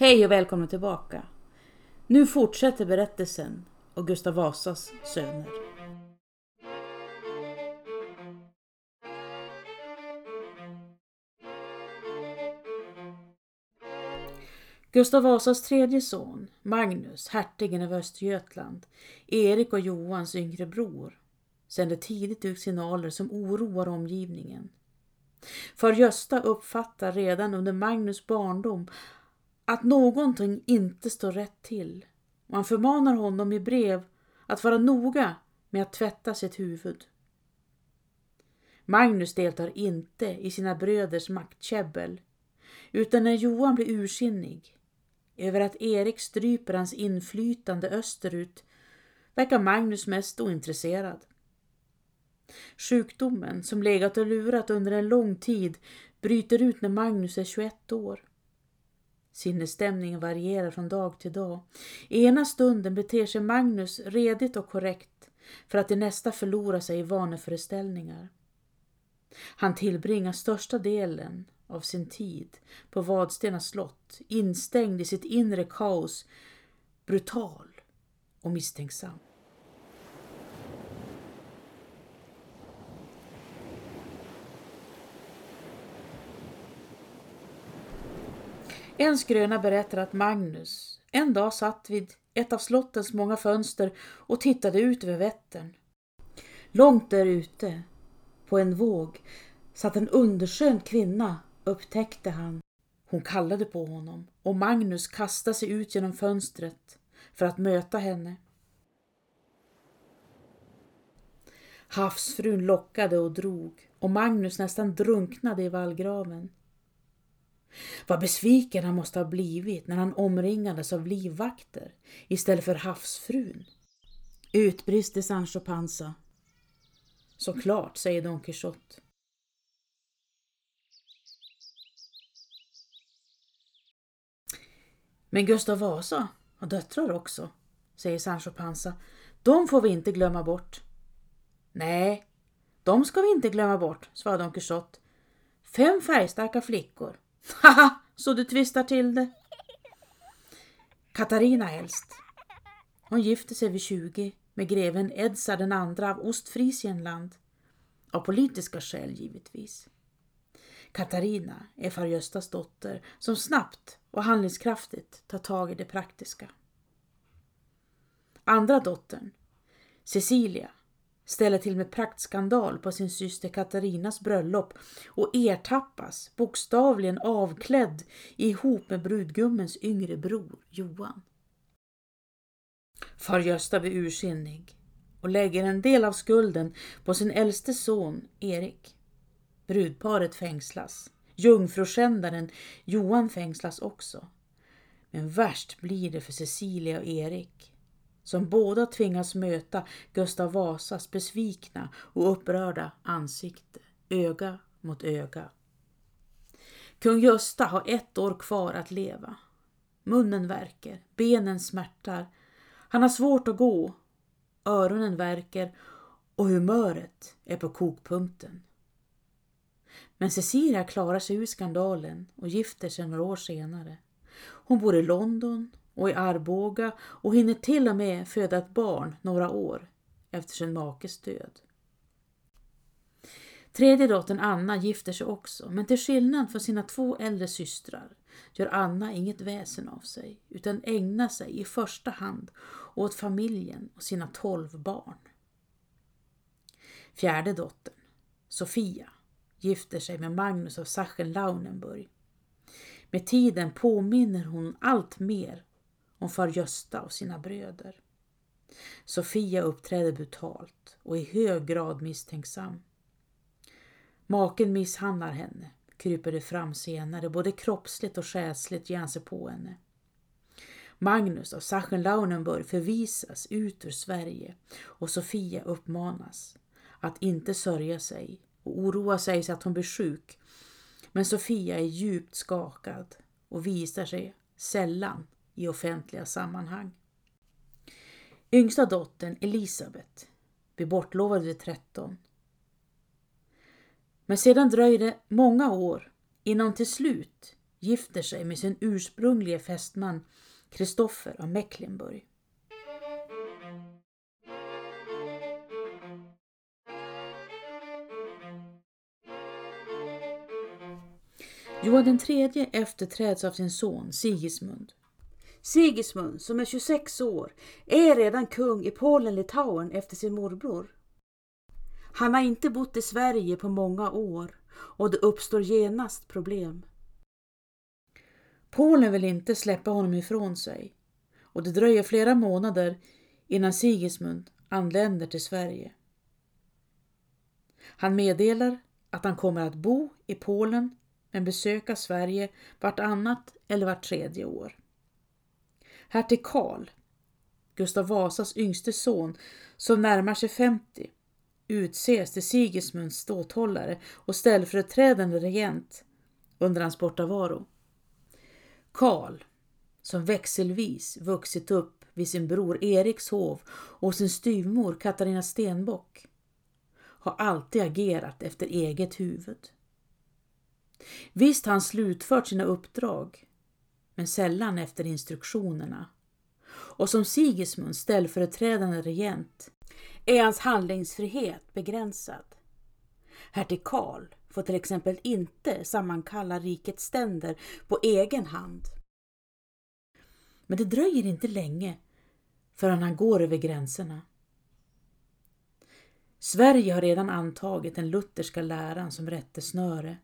Hej och välkomna tillbaka. Nu fortsätter berättelsen och Gustav Vasas söner. Gustav Vasas tredje son, Magnus, hertigen av Östergötland, Erik och Johans yngre bror, sände tidigt ut signaler som oroar omgivningen. För Gösta uppfattar redan under Magnus barndom att någonting inte står rätt till. Man förmanar honom i brev att vara noga med att tvätta sitt huvud. Magnus deltar inte i sina bröders maktkäbbel utan när Johan blir ursinnig över att Erik stryper hans inflytande österut verkar Magnus mest ointresserad. Sjukdomen, som legat och lurat under en lång tid, bryter ut när Magnus är 21 år. Sinnesstämningen varierar från dag till dag. I ena stunden beter sig Magnus redigt och korrekt för att i nästa förlora sig i vaneföreställningar. Han tillbringar största delen av sin tid på Vadstena slott, instängd i sitt inre kaos, brutal och misstänksam. En skröna berättar att Magnus en dag satt vid ett av slottens många fönster och tittade ut över Vättern. Långt där ute, på en våg, satt en underskön kvinna, upptäckte han. Hon kallade på honom och Magnus kastade sig ut genom fönstret för att möta henne. Havsfrun lockade och drog och Magnus nästan drunknade i vallgraven. Vad besviken han måste ha blivit när han omringades av livvakter istället för havsfrun. Utbrister Sancho Panza. Såklart, säger Don Quixote. Men Gustav Vasa har döttrar också, säger Sancho Panza. De får vi inte glömma bort. Nej, de ska vi inte glömma bort, svarade Don Quixote. Fem färgstarka flickor. Haha, så du tvistar till det. Katarina äldst. Hon gifte sig vid 20 med greven Edsa den andra av Ostfrisienland. Av politiska skäl givetvis. Katarina är far Göstas dotter som snabbt och handlingskraftigt tar tag i det praktiska. Andra dottern, Cecilia, ställer till med praktskandal på sin syster Katarinas bröllop och ertappas bokstavligen avklädd ihop med brudgummens yngre bror Johan. Far Gösta blir ursinnig och lägger en del av skulden på sin äldste son Erik. Brudparet fängslas. Jungfruskändaren Johan fängslas också. Men värst blir det för Cecilia och Erik som båda tvingas möta Gustav Vasas besvikna och upprörda ansikte, öga mot öga. Kung Gösta har ett år kvar att leva. Munnen värker, benen smärtar, han har svårt att gå, öronen värker och humöret är på kokpunkten. Men Cecilia klarar sig ur skandalen och gifter sig några år senare. Hon bor i London och i Arboga och hinner till och med föda ett barn några år efter sin makes död. Tredje dottern Anna gifter sig också, men till skillnad från sina två äldre systrar gör Anna inget väsen av sig utan ägnar sig i första hand åt familjen och sina tolv barn. Fjärde dottern, Sofia, gifter sig med Magnus av Sachsen-Lauenburg. Med tiden påminner hon allt mer om far Gösta och sina bröder. Sofia uppträder brutalt och i hög grad misstänksam. Maken misshandlar henne, kryper det fram senare, både kroppsligt och själsligt ger han sig på henne. Magnus av Sachsen-Lauenburg förvisas ut ur Sverige och Sofia uppmanas att inte sörja sig och oroa sig så att hon blir sjuk. Men Sofia är djupt skakad och visar sig sällan i offentliga sammanhang. Yngsta dottern Elisabet blir bortlovad vid 13. Men sedan dröjer det många år innan hon till slut gifter sig med sin ursprunglige fästman Kristoffer av Mecklenburg. Johan III efterträds av sin son Sigismund. Sigismund, som är 26 år, är redan kung i Polen-Litauen efter sin morbror. Han har inte bott i Sverige på många år och det uppstår genast problem. Polen vill inte släppa honom ifrån sig och det dröjer flera månader innan Sigismund anländer till Sverige. Han meddelar att han kommer att bo i Polen men besöka Sverige vartannat eller vart tredje år. Hertig Karl, Gustav Vasas yngste son, som närmar sig 50, utses till Sigismunds ståthållare och ställföreträdande regent under hans bortavaro. Karl, som växelvis vuxit upp vid sin bror Eriks hov och sin styvmor Katarina Stenbock, har alltid agerat efter eget huvud. Visst har han slutfört sina uppdrag, men sällan efter instruktionerna. Och som Sigismunds ställföreträdande regent är hans handlingsfrihet begränsad. Hertig Karl får till exempel inte sammankalla rikets ständer på egen hand. Men det dröjer inte länge förrän han går över gränserna. Sverige har redan antagit den lutherska läran som rättesnöre.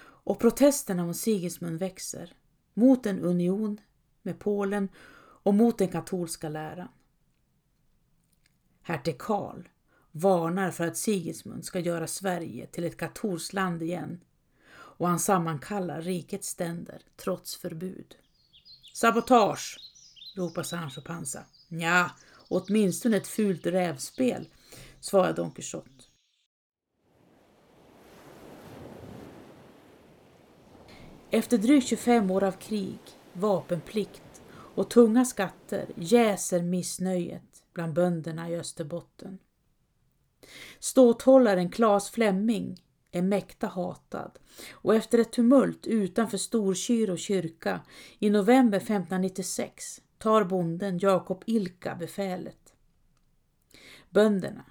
Och protesterna mot Sigismund växer, mot en union med Polen och mot den katolska läran. Hertig Karl varnar för att Sigismund ska göra Sverige till ett katolskt land igen och han sammankallar rikets ständer trots förbud. Sabotage! ropar Sancho Panza. Ja, åtminstone ett fult rävspel, svarar Don Quixote. Efter drygt 25 år av krig, vapenplikt och tunga skatter jäser missnöjet bland bönderna i Österbotten. Ståthållaren Claes Flemming är mäkta hatad och efter ett tumult utanför Storkyrå kyrka i november 1596 tar bonden Jakob Ilka befälet. Bönderna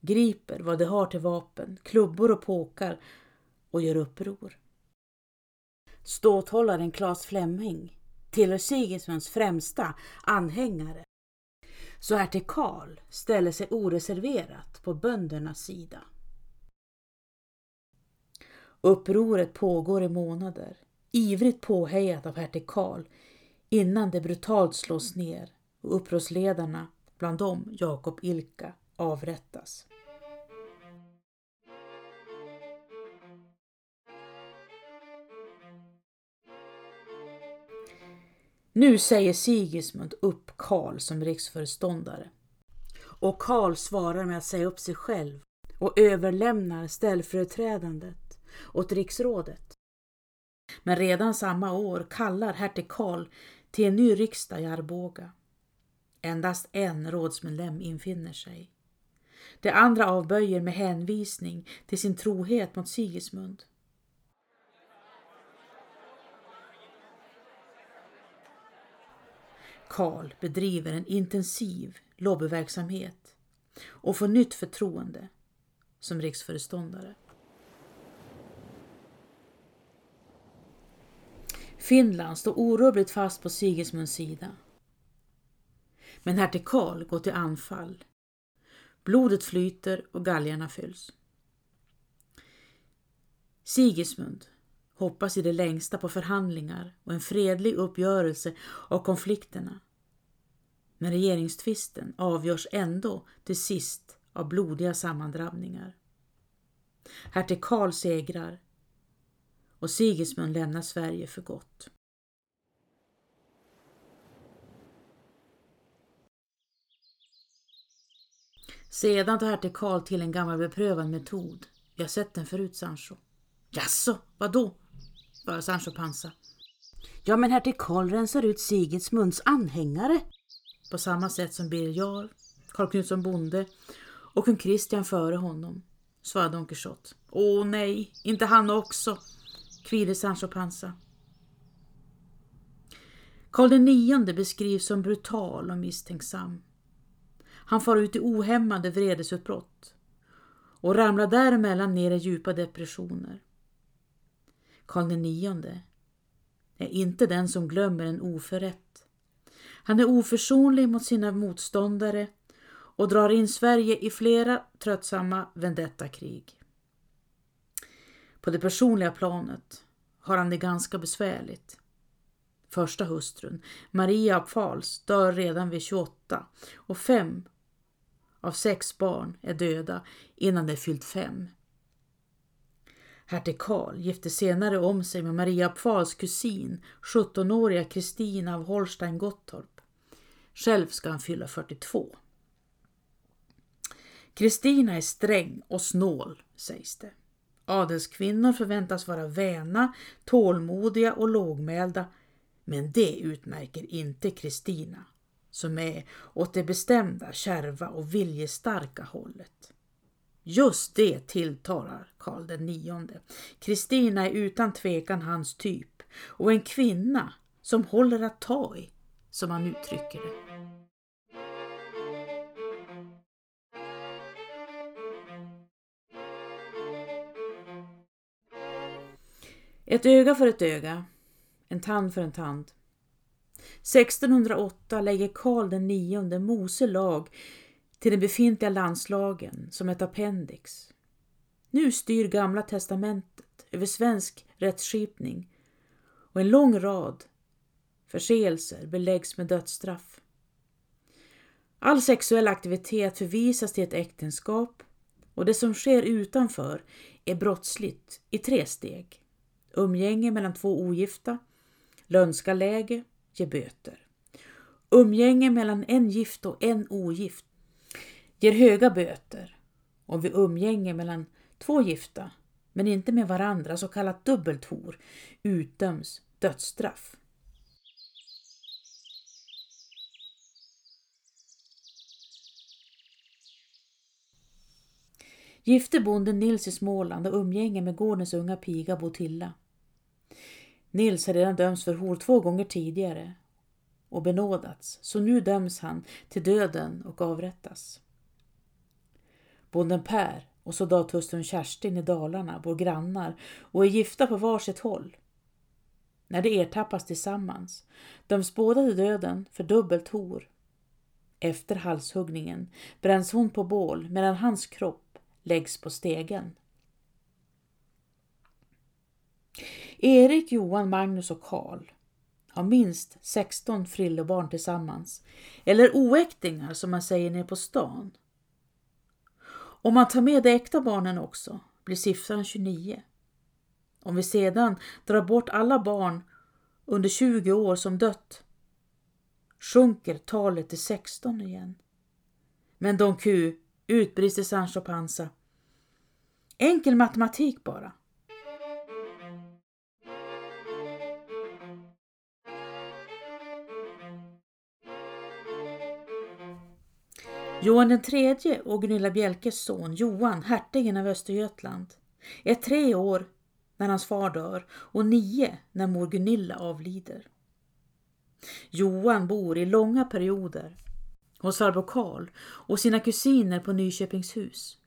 griper vad de har till vapen, klubbor och påkar och gör uppror. Ståthållaren Claes Flemming tillhör Sigismunds främsta anhängare. Så hertig Karl ställer sig oreserverat på böndernas sida. Upproret pågår i månader, ivrigt påhejat av hertig Karl, innan det brutalt slås ner och upprorsledarna, bland dem Jakob Ilka, avrättas. Nu säger Sigismund upp Karl som riksföreståndare. Och Karl svarar med att säga upp sig själv och överlämnar ställföreträdandet åt riksrådet. Men redan samma år kallar hertig Karl till en ny riksdag i Arboga. Endast en rådsmedlem infinner sig. De andra avböjer med hänvisning till sin trohet mot Sigismund. Karl bedriver en intensiv lobbyverksamhet och får nytt förtroende som riksföreståndare. Finland står orubbligt fast på Sigismunds sida. Men hertig Karl går till anfall. Blodet flyter och galgarna fylls. Sigismund hoppas i det längsta på förhandlingar och en fredlig uppgörelse av konflikterna. Men regeringstvisten avgörs ändå till sist av blodiga sammandrabbningar. Hertig Karl segrar och Sigismund lämnar Sverige för gott. Sedan tar hertig Karl till en gammal beprövad metod. Jag har sett den förut, Sancho. Jaså, vadå? Svarar Sancho Panza. Ja, men hertig Karl rensar ut Sigismunds anhängare. På samma sätt som Birger Jarl, Karl Knutsson Bonde och kung Kristian före honom, svarar Don Quixote. Åh nej, inte han också, kvider Sancho Panza. Karl IX beskrivs som brutal och misstänksam. Han far ut i ohämmade vredesutbrott och ramlar däremellan ner i djupa depressioner. Karl IX är inte den som glömmer en oförrätt. Han är oförsonlig mot sina motståndare och drar in Sverige i flera tröttsamma vendettakrig. På det personliga planet har han det ganska besvärligt. Första hustrun, Maria av Pfalz, dör redan vid 28 och fem av sex barn är döda innan de fyllt fem. Hertig Karl gifte senare om sig med Maria Pfahls kusin, 17-åriga Kristina av Holstein-Gottorp. Själv ska han fylla 42. Kristina är sträng och snål, sägs det. Adelskvinnor förväntas vara väna, tålmodiga och lågmälda, men det utmärker inte Kristina, som är åt det bestämda, kärva och viljestarka hållet. Just det tilltalar Karl den nionde. Kristina är utan tvekan hans typ och en kvinna som håller att ta i, som han uttrycker det. Ett öga för ett öga, en tand för en tand. 1608 lägger Karl den nionde Mose lag till den befintliga landslagen som ett appendix. Nu styr Gamla testamentet över svensk rättsskipning och en lång rad förseelser beläggs med dödsstraff. All sexuell aktivitet förvisas till ett äktenskap och det som sker utanför är brottsligt i tre steg. Umgänge mellan två ogifta, lönska läge, ger böter. Umgänge mellan en gift och en ogift ger höga böter och vid umgänge mellan två gifta men inte med varandra, så kallat dubbelt hor, utdöms dödsstraff. Gifte bonden Nils i Småland och umgänge med gårdens unga piga Botilla. Nils har redan dömts för hor två gånger tidigare och benådats, så nu döms han till döden och avrättas. Bonden Per och soldathustrun Kerstin i Dalarna bor grannar och är gifta på varsitt håll. När de ertappas tillsammans döms båda till döden för dubbelt hor. Efter halshuggningen bränns hon på bål medan hans kropp läggs på stegen. Erik, Johan, Magnus och Karl har minst 16 frillebarn tillsammans, eller oäktingar som man säger nere på stan. Om man tar med de äkta barnen också blir siffran 29. Om vi sedan drar bort alla barn under 20 år som dött sjunker talet till 16 igen. Men Don Q, utbrister Sancho Panza. Enkel matematik bara. Johan den tredje och Gunilla Bjelkes son Johan, hertigen av Östergötland, är tre år när hans far dör och nio när mor Gunilla avlider. Johan bor i långa perioder hos farbror Karl och sina kusiner på Nyköpingshus.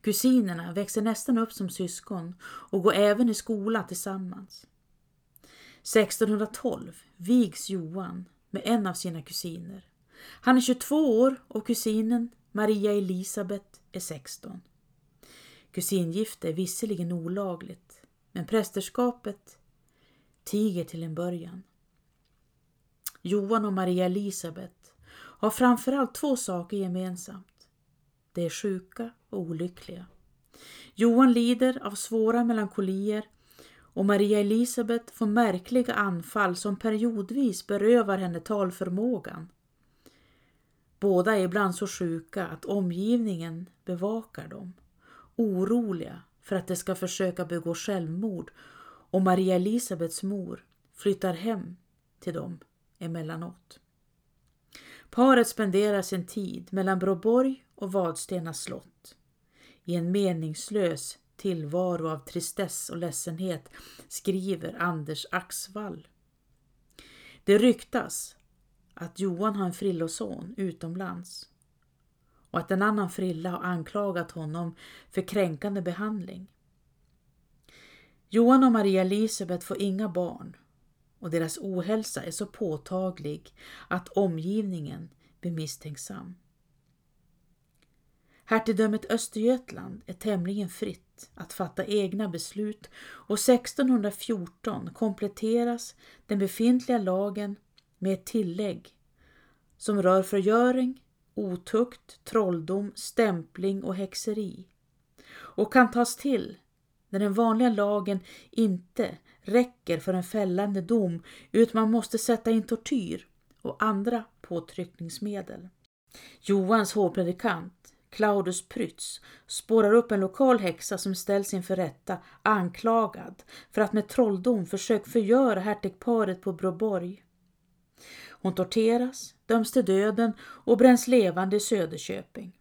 Kusinerna växer nästan upp som syskon och går även i skola tillsammans. 1612 vigs Johan med en av sina kusiner. Han är 22 år och kusinen Maria Elisabet är 16. Kusingifte är visserligen olagligt, men prästerskapet tiger till en början. Johan och Maria Elisabet har framförallt två saker gemensamt. De är sjuka och olyckliga. Johan lider av svåra melankolier och Maria Elisabet får märkliga anfall som periodvis berövar henne talförmågan. Båda är ibland så sjuka att omgivningen bevakar dem, oroliga för att de ska försöka begå självmord och Maria Elisabets mor flyttar hem till dem emellanåt. Paret spenderar sin tid mellan Broborg och Vadstena slott i en meningslös tillvaro av tristess och ledsenhet, skriver Anders Axvall. Det ryktas att Johan har en frilloson utomlands och att en annan frilla har anklagat honom för kränkande behandling. Johan och Maria Elisabeth får inga barn och deras ohälsa är så påtaglig att omgivningen blir misstänksam. Hertigdömet Östergötland är tämligen fritt att fatta egna beslut och 1614 kompletteras den befintliga lagen med ett tillägg som rör förgöring, otukt, trolldom, stämpling och häxeri och kan tas till när den vanliga lagen inte räcker för en fällande dom utan man måste sätta in tortyr och andra påtryckningsmedel. Johans hovpredikant Claudus Prytz spårar upp en lokal häxa som ställs inför rätta anklagad för att med trolldom försökt förgöra hertigparet på Broborg. Hon torteras, döms till döden och bränns levande i Söderköping.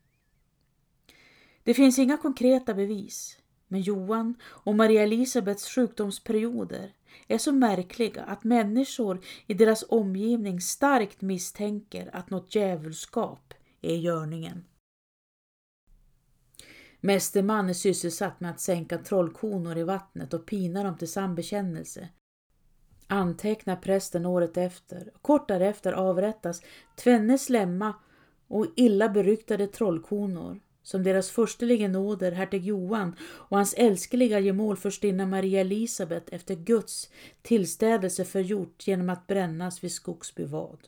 Det finns inga konkreta bevis, men Johan och Maria Elisabeths sjukdomsperioder är så märkliga att människor i deras omgivning starkt misstänker att något djävulskap är i görningen. Mästerman är sysselsatt med att sänka trollkonor i vattnet och pina dem till sambekännelse. Antecknar prästen året efter. Kort därefter avrättas tvenne slemma och illa beryktade trollkonor som deras förstelige nåder hertig Johan och hans älskeliga gemål förstinna Maria Elisabet efter Guds tillstädelse förgjort genom att brännas vid Skogsby vad.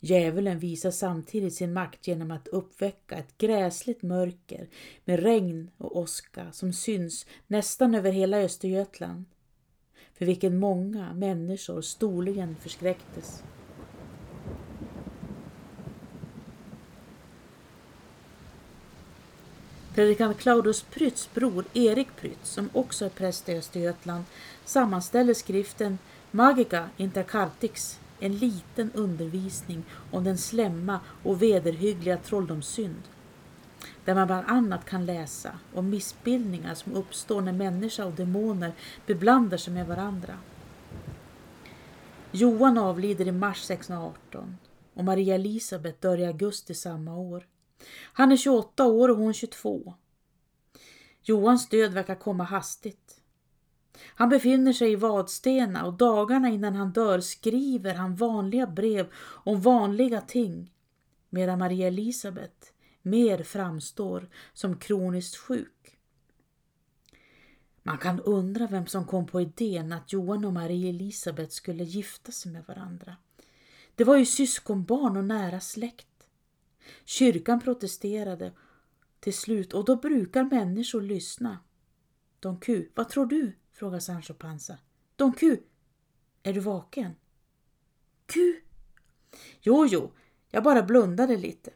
Djävulen visar samtidigt sin makt genom att uppväcka ett gräsligt mörker med regn och åska som syns nästan över hela Östergötland, för vilken många människor storligen förskräcktes. Predikant Claudius Prytz bror Erik Prytz, som också är präst i Östergötland, sammanställer skriften Magica Intercartix en liten undervisning om den slämma och vederhyggliga trolldomssynd. Där man bland annat kan läsa om missbildningar som uppstår när människa och demoner beblandar sig med varandra. Johan avlider i mars 1618 och Maria Elisabet dör i augusti samma år. Han är 28 år och hon 22. Johans död verkar komma hastigt. Han befinner sig i Vadstena och dagarna innan han dör skriver han vanliga brev om vanliga ting medan Maria Elisabet mer framstår som kroniskt sjuk. Man kan undra vem som kom på idén att Johan och Marie Elisabet skulle gifta sig med varandra. Det var ju syskonbarn och nära släkt. Kyrkan protesterade till slut och då brukar människor lyssna. Don Q, vad tror du? frågar Sancho Panza. Don Q, är du vaken? Q? Jo, jo, jag bara blundade lite.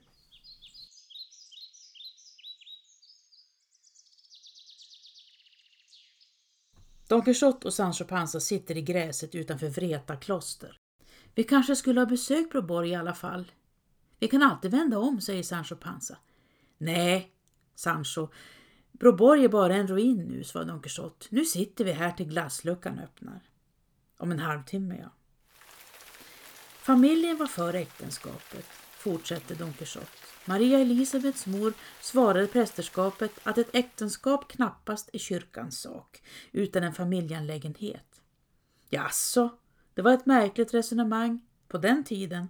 Don Quixote och Sancho Panza sitter i gräset utanför Vreta kloster. Vi kanske skulle ha besökt Broborg i alla fall. Vi kan alltid vända om, säger Sancho Panza. Nej, Sancho, Broborg är bara en ruin nu, svarar Don Quixote. Nu sitter vi här till glassluckan öppnar. Om en halvtimme, ja. Familjen var för äktenskapet, fortsätter Don Quixote. Maria Elisabets mor svarade prästerskapet att ett äktenskap knappast är kyrkans sak, utan en familjeanlägenhet. Jaså, det var ett märkligt resonemang på den tiden.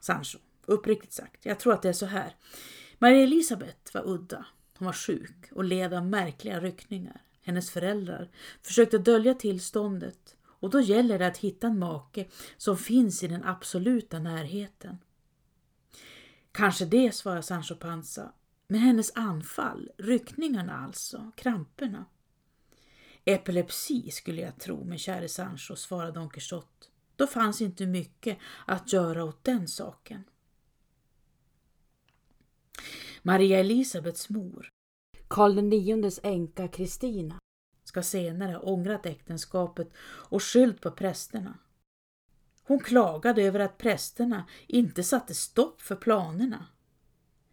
Sancho, uppriktigt sagt, jag tror att det är så här. Maria Elisabet var udda. Hon var sjuk och led av märkliga ryckningar. Hennes föräldrar försökte dölja tillståndet och då gäller det att hitta en make som finns i den absoluta närheten. Kanske det, svarar Sancho Panza. Men hennes anfall, ryckningarna alltså, kramperna. Epilepsi skulle jag tro, min käre Sancho, svarade Don Quixote. Då fanns inte mycket att göra åt den saken. Maria Elisabets mor, Karl IXs änka Kristina, ska senare ångrat äktenskapet och skyllt på prästerna. Hon klagade över att prästerna inte satte stopp för planerna.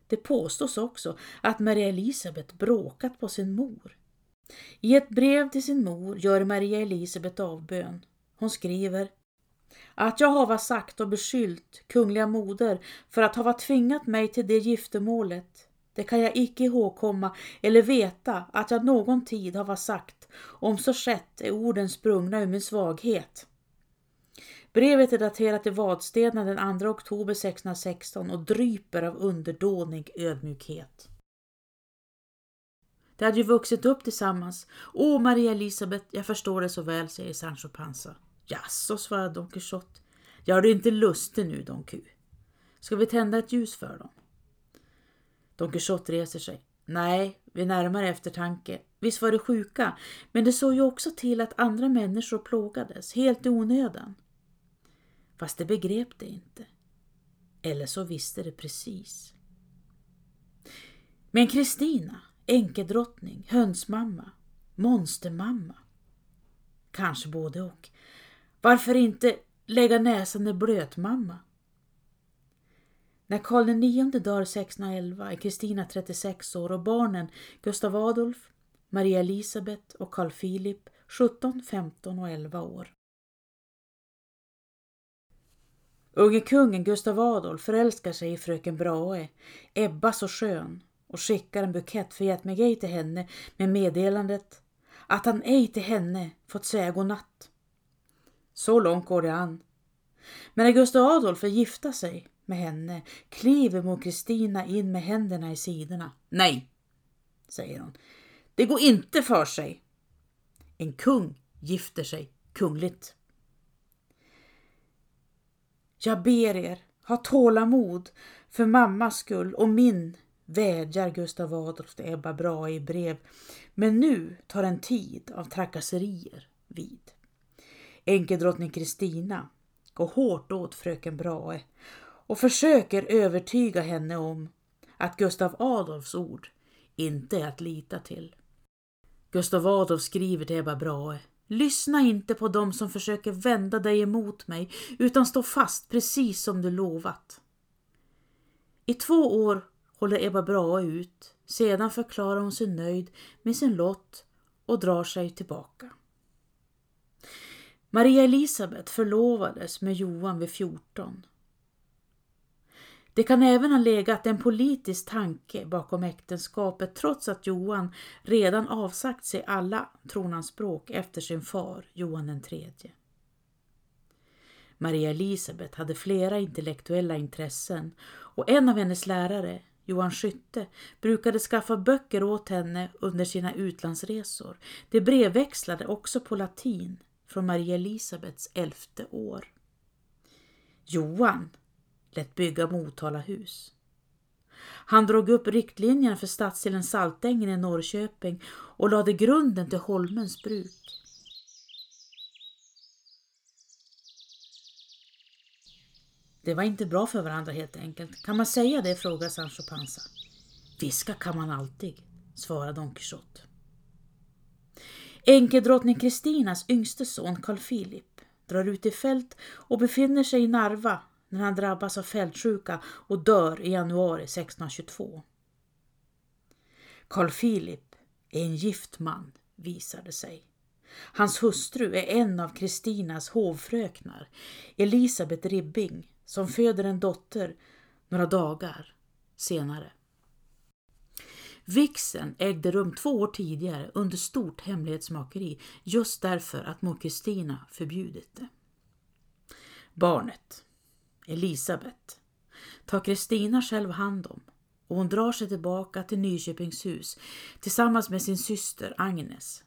Det påstås också att Maria Elisabet bråkat på sin mor. I ett brev till sin mor gör Maria Elisabet avbön. Hon skriver att jag hava sagt och beskyllt kungliga moder för att hava tvingat mig till det giftermålet. Det kan jag icke ihågkomma eller veta att jag någon tid hava sagt. Om så skett är orden sprungna ur min svaghet. Brevet är daterat i Vadstena den 2 oktober 1616 och dryper av underdånig ödmjukhet. De hade ju vuxit upp tillsammans. Åh, Maria Elisabet, jag förstår det så väl, säger Sancho Panza. Jaså, svarar Don Quixote. Gör du inte lustig nu, Don Q. Ska vi tända ett ljus för dem? Don Quixote reser sig. Nej, vid närmare eftertanke. Visst var det sjuka, men det såg ju också till att andra människor plågades, helt i onödan. Fast det begrep det inte. Eller så visste det precis. Men Kristina, enkedrottning, hönsmamma, monstermamma. Kanske både och. Varför inte lägga näsan i blötmamma? När Karl IX dör 1611 är Kristina 36 år och barnen Gustav Adolf, Maria Elisabet och Carl Philip 17, 15 och 11 år. Unge kungen Gustav Adolf förälskar sig i fröken Brahe, Ebba så skön, och skickar en bukett för get mig ej till henne med meddelandet att han ej till henne fått säga godnatt. Så långt går det an. Men när Gustav Adolf är gifta sig med henne kliver mor Kristina in med händerna i sidorna. Nej, säger hon. Det går inte för sig. En kung gifter sig kungligt. Jag ber er, ha tålamod för mammas skull och min, vädjar Gustav Adolf till Ebba Brahe i brev. Men nu tar en tid av trakasserier vid. Enkedrottning Kristina går hårt åt fröken Brahe och försöker övertyga henne om att Gustav Adolfs ord inte är att lita till. Gustav Adolf skriver till Ebba Brahe Lyssna inte på dem som försöker vända dig emot mig utan stå fast precis som du lovat. I två år håller Ebba Brahe ut, sedan förklarar hon sig nöjd med sin lott och drar sig tillbaka. Maria Elisabet förlovades med Johan vid 14. Det kan även ha legat en politisk tanke bakom äktenskapet trots att Johan redan avsagt sig alla tronanspråk efter sin far Johan III. Maria Elisabet hade flera intellektuella intressen och en av hennes lärare, Johan Skytte, brukade skaffa böcker åt henne under sina utlandsresor. De brevväxlade också på latin från Maria Elisabets elfte år. Johan lät bygga Motala hus. Han drog upp riktlinjerna för stadsdelen Saltängen i Norrköping och lade grunden till Holmens bruk. Det var inte bra för varandra helt enkelt. Kan man säga det? frågade Sancho Panza. Viska kan man alltid, svarade Don Quixote. Enkedrottning Kristinas yngste son Carl Philip drar ut i fält och befinner sig i Narva när han drabbas av fältsjuka och dör i januari 1622. Carl Philip är en gift man, visade sig. Hans hustru är en av Kristinas hovfröknar, Elisabet Ribbing, som föder en dotter några dagar senare. Vixen ägde rum två år tidigare under stort hemlighetsmakeri just därför att mor Kristina förbjudit det. Barnet, Elisabet, tar Kristina själv hand om och hon drar sig tillbaka till Nyköpingshus tillsammans med sin syster Agnes.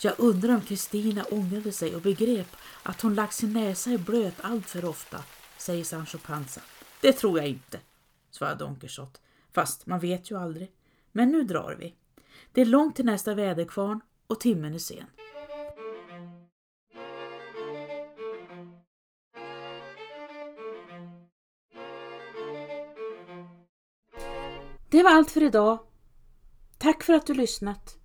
Jag undrar om Kristina ångrade sig och begrep att hon lagt sin näsa i blöt allt för ofta, säger Sancho Panza. Det tror jag inte, svarar Don Quixote. Fast man vet ju aldrig. Men nu drar vi. Det är långt till nästa väderkvarn och timmen är sen. Det var allt för idag. Tack för att du lyssnat.